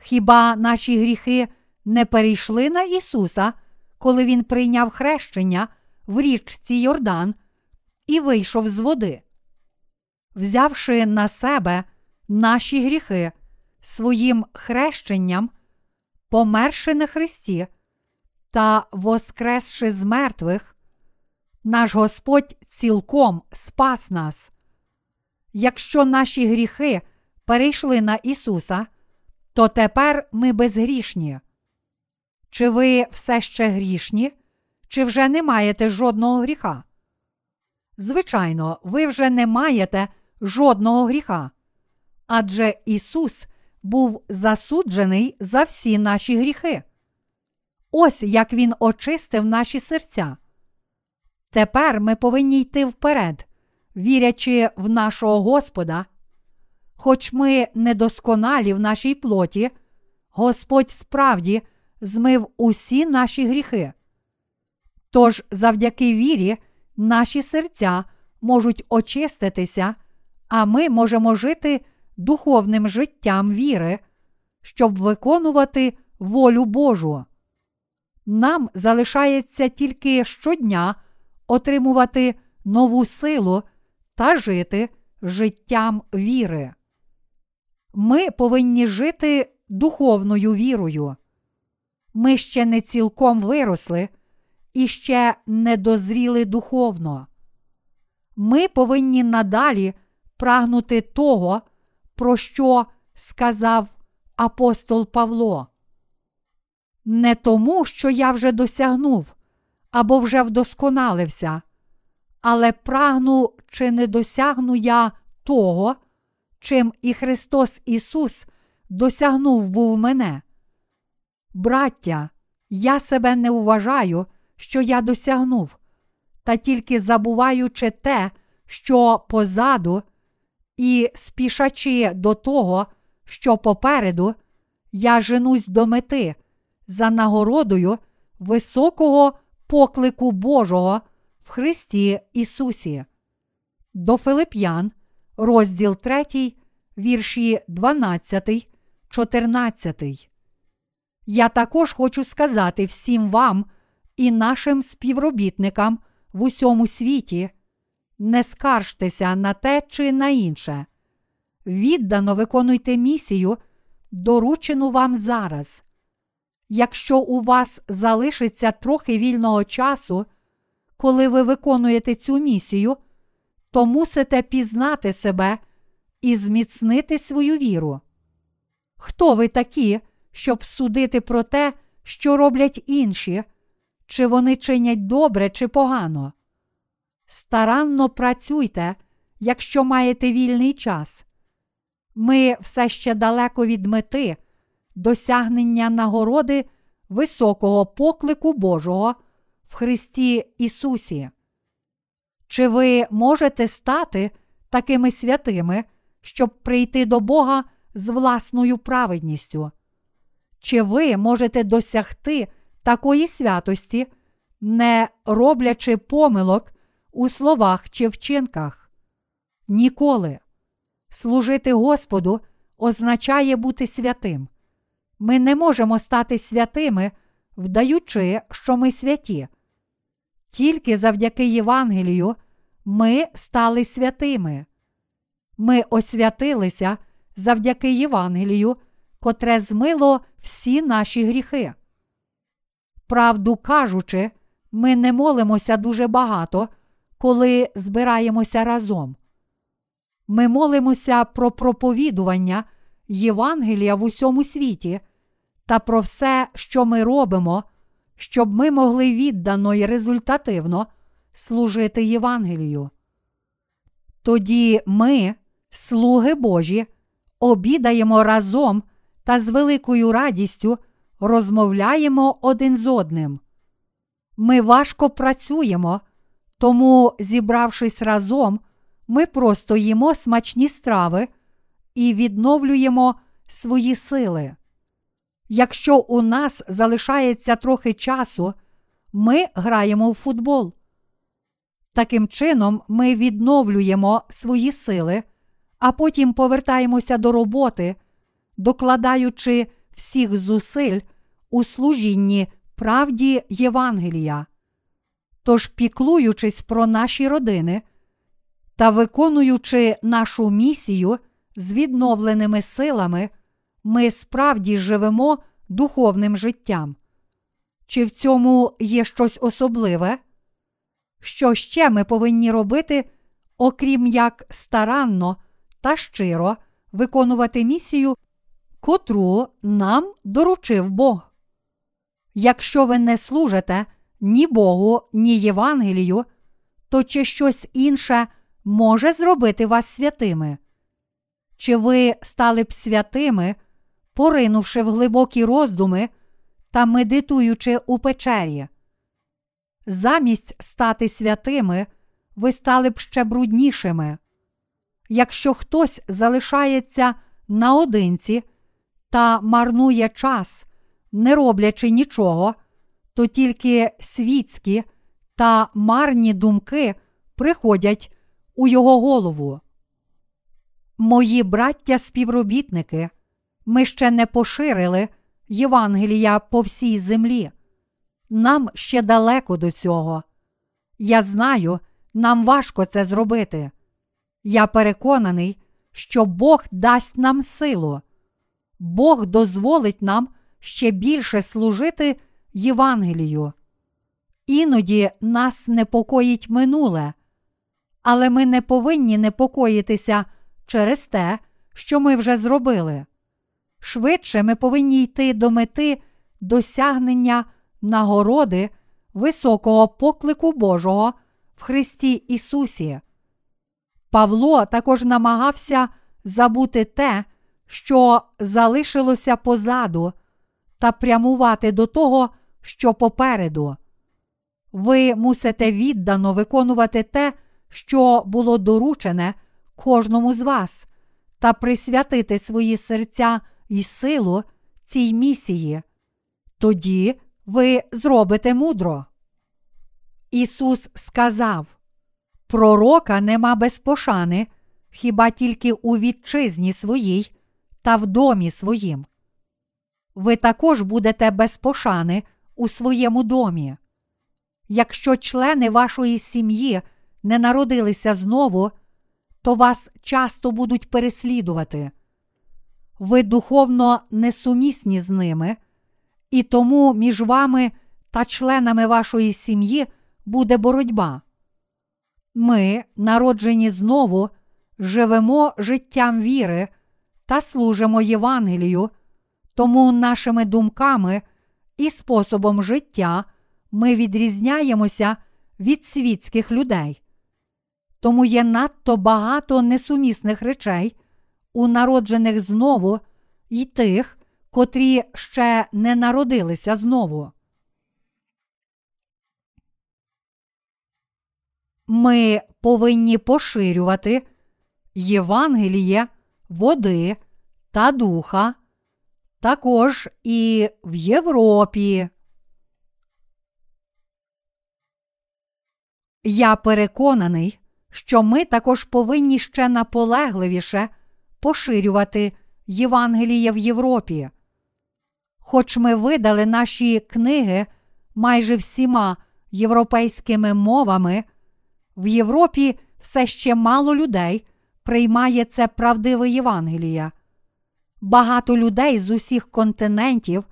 Хіба наші гріхи не перейшли на Ісуса, коли Він прийняв хрещення в річці Йордан і вийшов з води? Взявши на себе наші гріхи своїм хрещенням, померши на Христі та воскресши з мертвих, наш Господь цілком спас нас. Якщо наші гріхи перейшли на Ісуса, то тепер ми безгрішні. Чи ви все ще грішні, чи вже не маєте жодного гріха? Звичайно, ви вже не маєте жодного гріха. Адже Ісус був засуджений за всі наші гріхи. Ось як Він очистив наші серця. Тепер ми повинні йти вперед, вірячи в нашого Господа. Хоч ми недосконалі в нашій плоті, Господь справді змив усі наші гріхи. Тож завдяки вірі наші серця можуть очиститися, а ми можемо жити духовним життям віри, щоб виконувати волю Божу. Нам залишається тільки щодня отримувати нову силу та жити життям віри. Ми повинні жити духовною вірою. Ми ще не цілком виросли і ще не дозріли духовно. Ми повинні надалі прагнути того, про що сказав апостол Павло. Не тому, що я вже досягнув або вже вдосконалився, але прагну, чи не досягну я того, чим і Христос Ісус досягнув був мене. Браття, я себе не вважаю, що я досягнув, та тільки забуваючи те, що позаду, і спішачи до того, що попереду, я женусь до мети за нагородою високого поклику Божого в Христі Ісусі. До Филип'ян, розділ 3, вірші 12, 14. Я також хочу сказати всім вам і нашим співробітникам в усьому світі. Не скаржтеся на те чи на інше. Віддано виконуйте місію, доручену вам зараз. Якщо у вас залишиться трохи вільного часу, коли ви виконуєте цю місію, то мусите пізнати себе і зміцнити свою віру. Хто ви такі, щоб судити про те, що роблять інші, чи вони чинять добре чи погано? Старанно працюйте, якщо маєте вільний час. Ми все ще далеко від мети, досягнення нагороди високого поклику Божого в Христі Ісусі. Чи ви можете стати такими святими, щоб прийти до Бога з власною праведністю? Чи ви можете досягти такої святості, не роблячи помилок у словах чи вчинках? Ніколи. Служити Господу означає бути святим. Ми не можемо стати святими, вдаючи, що ми святі. Тільки завдяки Євангелію ми стали святими. Ми освятилися завдяки Євангелію, котре змило всі наші гріхи. Правду кажучи, ми не молимося дуже багато, коли збираємося разом. Ми молимося про проповідування Євангелія в усьому світі та про все, що ми робимо, щоб ми могли віддано і результативно служити Євангелію. Тоді ми, слуги Божі, обідаємо разом та з великою радістю розмовляємо один з одним. Ми важко працюємо, тому, зібравшись разом, ми просто їмо смачні страви і відновлюємо свої сили. Якщо у нас залишається трохи часу, ми граємо в футбол. Таким чином, ми відновлюємо свої сили, а потім повертаємося до роботи, докладаючи всіх зусиль у служінні правді Євангелія. Тож, піклуючись про наші родини та виконуючи нашу місію з відновленими силами, ми справді живемо духовним життям. Чи в цьому є щось особливе? Що ще ми повинні робити, окрім як старанно та щиро виконувати місію, котру нам доручив Бог? Якщо ви не служите ні Богу, ні Євангелію, то чи щось інше може зробити вас святими? Чи ви стали б святими, поринувши в глибокі роздуми та медитуючи у печері? Замість стати святими, ви стали б ще бруднішими. Якщо хтось залишається наодинці та марнує час, не роблячи нічого, то тільки світські та марні думки приходять у його голову. Мої браття співробітники, ми ще не поширили Євангелія по всій землі. Нам ще далеко до цього. Я знаю, нам важко це зробити. Я переконаний, що Бог дасть нам силу. Бог дозволить нам ще більше служити Євангелію. Іноді нас непокоїть минуле, але ми не повинні непокоїтися через те, що ми вже зробили. Швидше ми повинні йти до мети досягнення нагороди високого поклику Божого в Христі Ісусі. Павло також намагався забути те, що залишилося позаду, та прямувати до того, що попереду. Ви мусите віддано виконувати те, що було доручене кожному з вас, та присвятити свої серця і силу цій місії. Тоді ви зробите мудро. Ісус сказав: Пророка нема без пошани, хіба тільки у вітчизні своїй та в домі своїм. Ви також будете без пошани у своєму домі. Якщо члени вашої сім'ї не народилися знову, то вас часто будуть переслідувати. Ви духовно несумісні з ними, і тому між вами та членами вашої сім'ї буде боротьба. Ми, народжені знову, живемо життям віри та служимо Євангелію, тому нашими думками і способом життя ми відрізняємося від світських людей. Тому є надто багато несумісних речей, у народжених знову й тих, котрі ще не народилися знову. Ми повинні поширювати Євангеліє, води та духа, також і в Європі. Я переконаний, що ми також повинні ще наполегливіше поширювати Євангеліє в Європі. Хоч ми видали наші книги майже всіма європейськими мовами, в Європі все ще мало людей приймає це правдиве Євангеліє. Багато людей з усіх континентів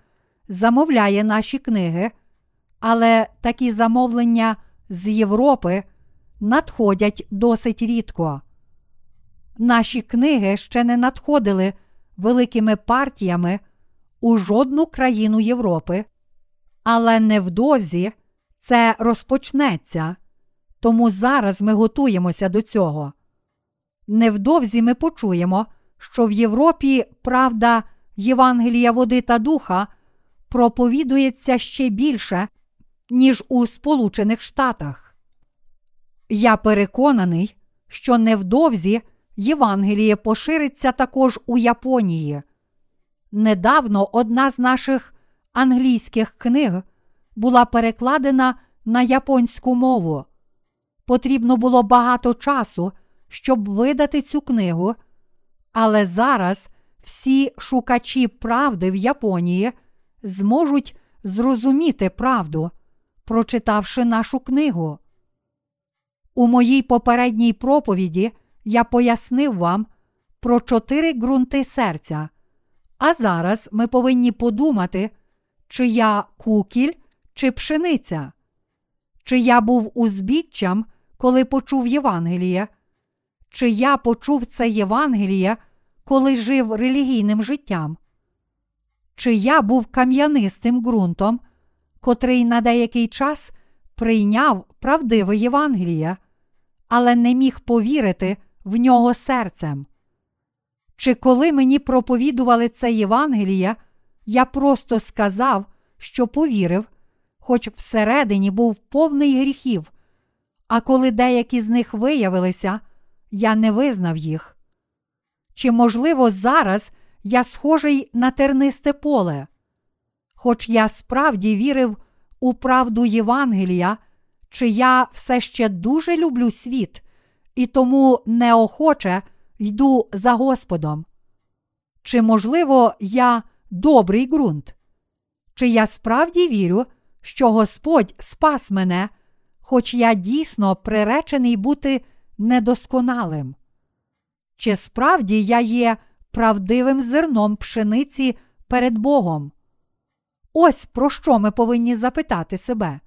замовляє наші книги, але такі замовлення з Європи надходять досить рідко. Наші книги ще не надходили великими партіями у жодну країну Європи, але невдовзі це розпочнеться, тому зараз ми готуємося до цього. Невдовзі ми почуємо, що в Європі правда Євангелія води та духа проповідується ще більше, ніж у Сполучених Штатах. Я переконаний, що невдовзі Євангеліє пошириться також у Японії. Недавно одна з наших англійських книг була перекладена на японську мову. Потрібно було багато часу, щоб видати цю книгу, але зараз всі шукачі правди в Японії зможуть зрозуміти правду, прочитавши нашу книгу. У моїй попередній проповіді я пояснив вам про чотири ґрунти серця. А зараз ми повинні подумати, чи я кукіль, чи пшениця, чи я був узбіччям, коли почув Євангеліє, чи я почув це Євангеліє, коли жив релігійним життям, чи я був кам'янистим ґрунтом, котрий на деякий час прийняв правдиве Євангеліє, але не міг повірити в нього серцем. Чи коли мені проповідували це Євангеліє, я просто сказав, що повірив, хоч всередині був повний гріхів, а коли деякі з них виявилися, я не визнав їх. Чи, можливо, зараз я схожий на тернисте поле? Хоч я справді вірив у правду Євангелія, чи я все ще дуже люблю світ і тому неохоче йду за Господом? Чи, можливо, я добрий ґрунт? Чи я справді вірю, що Господь спас мене, хоч я дійсно приречений бути недосконалим? Чи справді я є правдивим зерном пшениці перед Богом? Ось про що ми повинні запитати себе.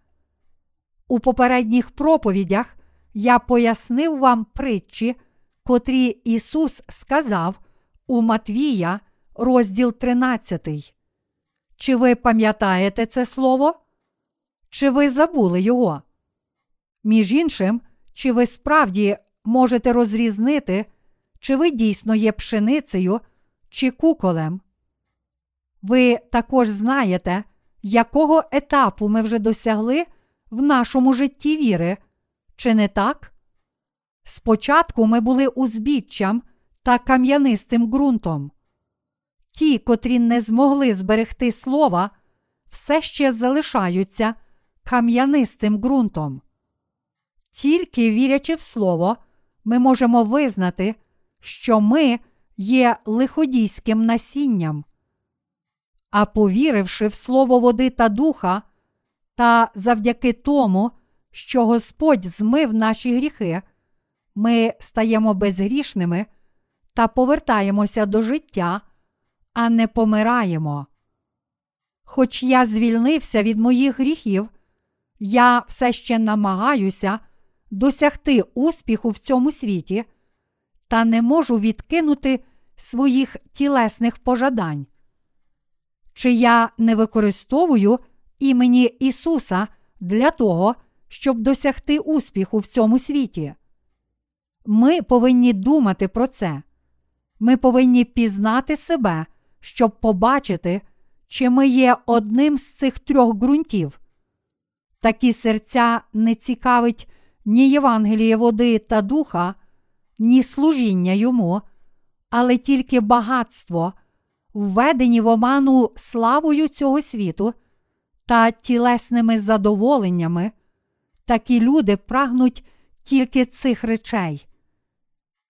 У попередніх проповідях я пояснив вам притчі, котрі Ісус сказав у Матвія, розділ 13. Чи ви пам'ятаєте це слово? Чи ви забули його? Між іншим, чи ви справді можете розрізнити, чи ви дійсно є пшеницею чи куколем? Ви також знаєте, якого етапу ми вже досягли в нашому житті віри, чи не так? Спочатку ми були узбіччям та кам'янистим ґрунтом. Ті, котрі не змогли зберегти слова, все ще залишаються кам'янистим ґрунтом. Тільки вірячи в слово, ми можемо визнати, що ми є лиходійським насінням. А повіривши в слово води та духа, та завдяки тому, що Господь змив наші гріхи, ми стаємо безгрішними та повертаємося до життя, а не помираємо. Хоч я звільнився від моїх гріхів, я все ще намагаюся досягти успіху в цьому світі та не можу відкинути своїх тілесних пожадань. Чи я не використовую імені Ісуса для того, щоб досягти успіху в цьому світі? Ми повинні думати про це. Ми повинні пізнати себе, щоб побачити, чи ми є одним з цих трьох ґрунтів. Такі серця не цікавить ні Євангеліє води та духа, ні служіння йому, але тільки багатство, введені в оману славою цього світу та тілесними задоволеннями, такі люди прагнуть тільки цих речей.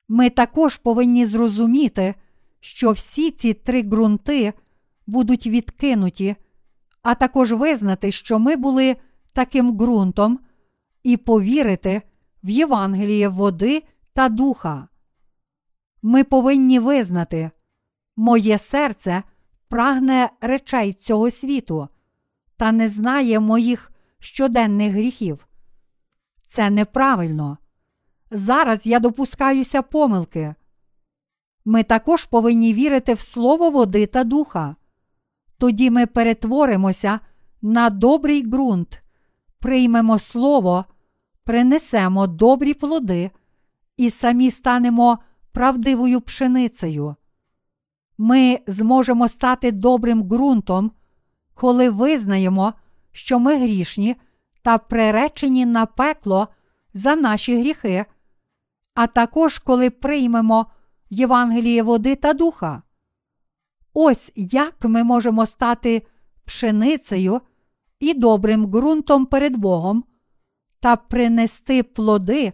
Ми також повинні зрозуміти, що всі ці три ґрунти будуть відкинуті, а також визнати, що ми були таким ґрунтом, і повірити в Євангеліє води та духа. Ми повинні визнати, моє серце прагне речей цього світу та не знає моїх щоденних гріхів. Це неправильно. Зараз я допускаюся помилки. Ми також повинні вірити в Слово води та духа. Тоді ми перетворимося на добрий ґрунт, приймемо Слово, принесемо добрі плоди і самі станемо правдивою пшеницею. Ми зможемо стати добрим ґрунтом, коли визнаємо, що ми грішні та приречені на пекло за наші гріхи, а також коли приймемо Євангеліє води та духа. Ось як ми можемо стати пшеницею і добрим ґрунтом перед Богом та принести плоди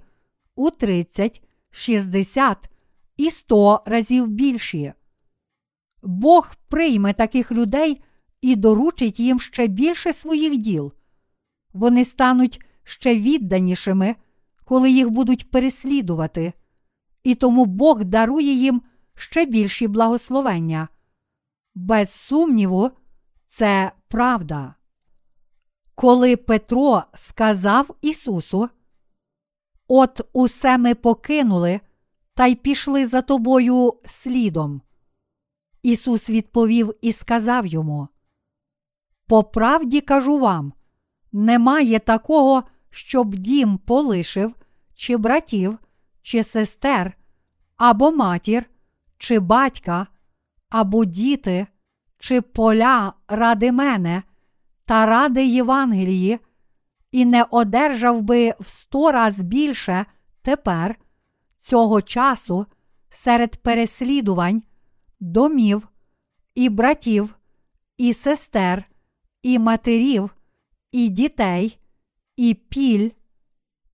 у 30, 60 і 100 разів більші. Бог прийме таких людей і доручить їм ще більше своїх діл. Вони стануть ще відданішими, коли їх будуть переслідувати, і тому Бог дарує їм ще більші благословення. Без сумніву, це правда. Коли Петро сказав Ісусу, От усе ми покинули та й пішли за тобою слідом. Ісус відповів і сказав йому: По правді кажу вам, немає такого, щоб дім полишив, чи братів, чи сестер, або матір, чи батька, або діти, чи поля ради мене та ради Євангелії, і не одержав би в сто раз більше тепер, цього часу, серед переслідувань, домів, і братів, і сестер, і матерів, і дітей, і піль,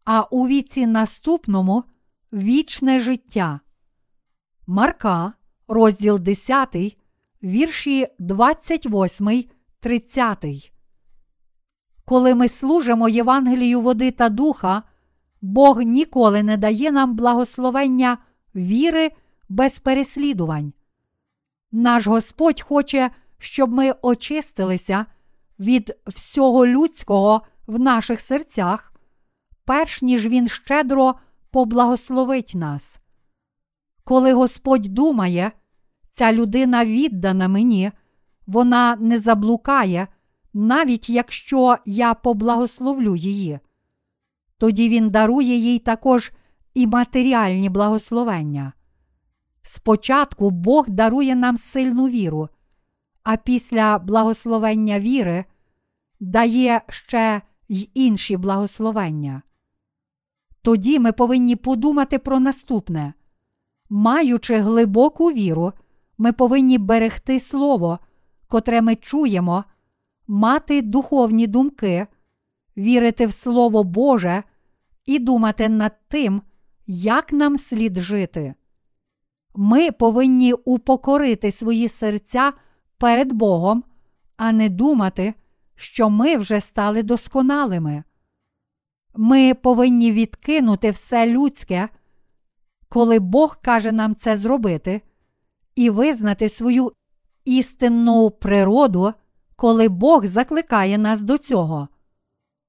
а у віці наступному вічне життя. Марка, розділ 10, вірші 28, 30. коли ми служимо Євангелію води та духа, Бог ніколи не дає нам благословення віри без переслідувань. Наш Господь хоче, щоб ми очистилися від всього людського в наших серцях, перш ніж Він щедро поблагословить нас. Коли Господь думає, ця людина віддана мені, вона не заблукає, навіть якщо я поблагословлю її. Тоді Він дарує їй також і матеріальні благословення. Спочатку Бог дарує нам сильну віру, а після благословення віри дає ще й інші благословення. Тоді ми повинні подумати про наступне. Маючи глибоку віру, ми повинні берегти Слово, котре ми чуємо, мати духовні думки, вірити в Слово Боже і думати над тим, як нам слід жити. Ми повинні упокорити свої серця перед Богом, а не думати, що ми вже стали досконалими. Ми повинні відкинути все людське, коли Бог каже нам це зробити, і визнати свою істинну природу, коли Бог закликає нас до цього.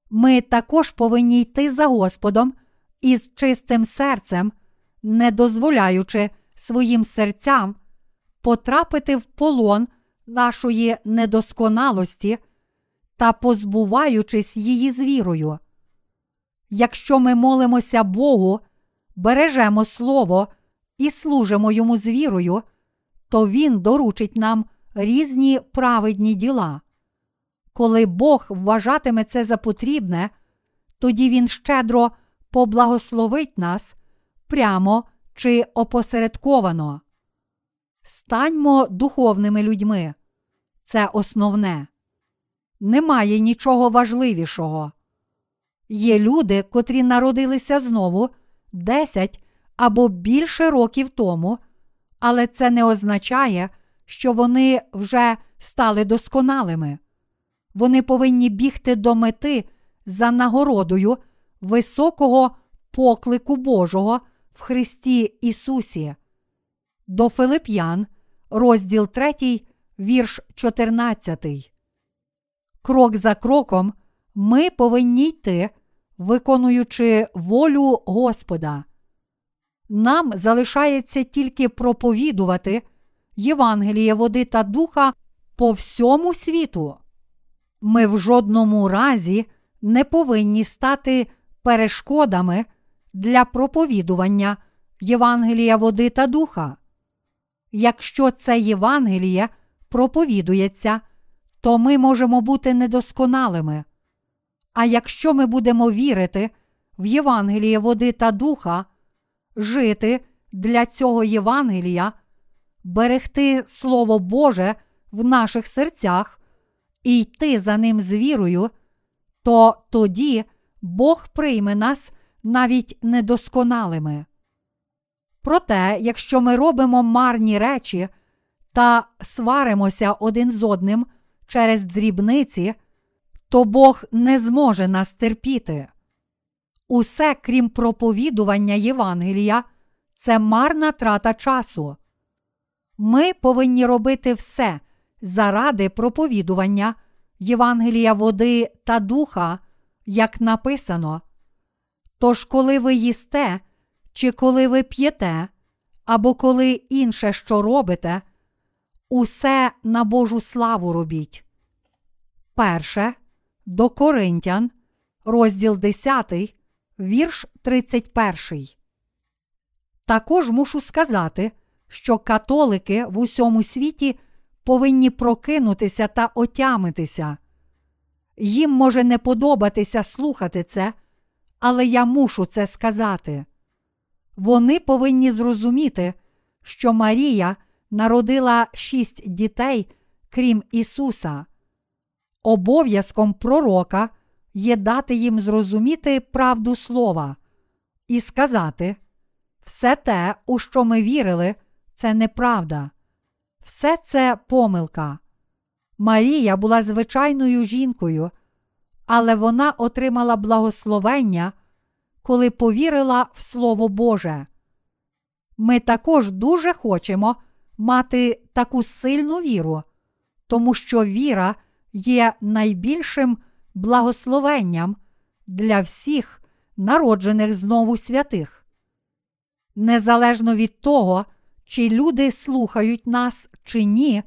Ми також повинні йти за Господом із чистим серцем, не дозволяючи своїм серцям потрапити в полон нашої недосконалості та позбуваючись її з вірою. Якщо ми молимося Богу, бережемо Слово і служимо йому з вірою, то Він доручить нам різні праведні діла. Коли Бог вважатиме це за потрібне, тоді Він щедро поблагословить нас прямо чи опосередковано. Станьмо духовними людьми. Це основне. Немає нічого важливішого. Є люди, котрі народилися знову 10 або більше років тому, але це не означає, що вони вже стали досконалими. Вони повинні бігти до мети за нагородою високого поклику Божого в Христі Ісусі. До Филип'ян, розділ 3, вірш 14. Крок за кроком ми повинні йти, виконуючи волю Господа. Нам залишається тільки проповідувати Євангеліє води та духа по всьому світу. Ми в жодному разі не повинні стати перешкодами для проповідування Євангелія води та духа. Якщо це Євангеліє проповідується, то ми можемо бути недосконалими. А якщо ми будемо вірити в Євангеліє води та духа, жити для цього Євангелія, берегти Слово Боже в наших серцях і йти за ним з вірою, то тоді Бог прийме нас навіть недосконалими. Проте, якщо ми робимо марні речі та сваримося один з одним через дрібниці, то Бог не зможе нас терпіти. Усе, крім проповідування Євангелія, це марна трата часу. Ми повинні робити все заради проповідування Євангелія води та духа, як написано. Тож, коли ви їсте, чи коли ви п'єте, або коли інше що робите, усе на Божу славу робіть. Перше до Коринтян, розділ 10, вірш 31. Також мушу сказати, що католики в усьому світі повинні прокинутися та отямитися. Їм може не подобатися слухати це, але я мушу це сказати. Вони повинні зрозуміти, що Марія народила шість дітей, крім Ісуса. Обов'язком пророка є дати їм зрозуміти правду слова і сказати: все те, у що ми вірили, це неправда, все це помилка. Марія була звичайною жінкою, але вона отримала благословення, коли повірила в Слово Боже. Ми також дуже хочемо мати таку сильну віру, тому що віра є найбільшим благословенням для всіх народжених знову святих. Незалежно від того, чи люди слухають нас чи ні,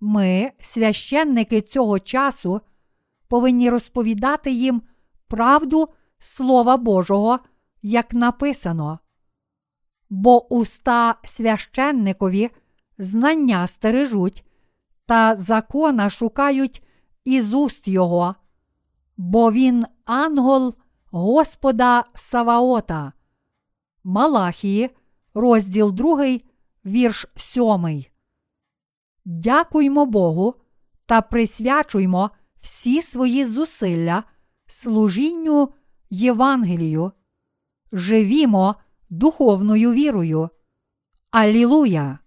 ми, священники цього часу, повинні розповідати їм правду Слова Божого, як написано. Бо уста священникові знання стережуть та закона шукають із уст його, бо він ангел Господа Саваота. Малахії, розділ 2, вірш 7. Дякуймо Богу та присвячуймо всі свої зусилля служінню Євангелію. Живімо духовною вірою. Алілуя!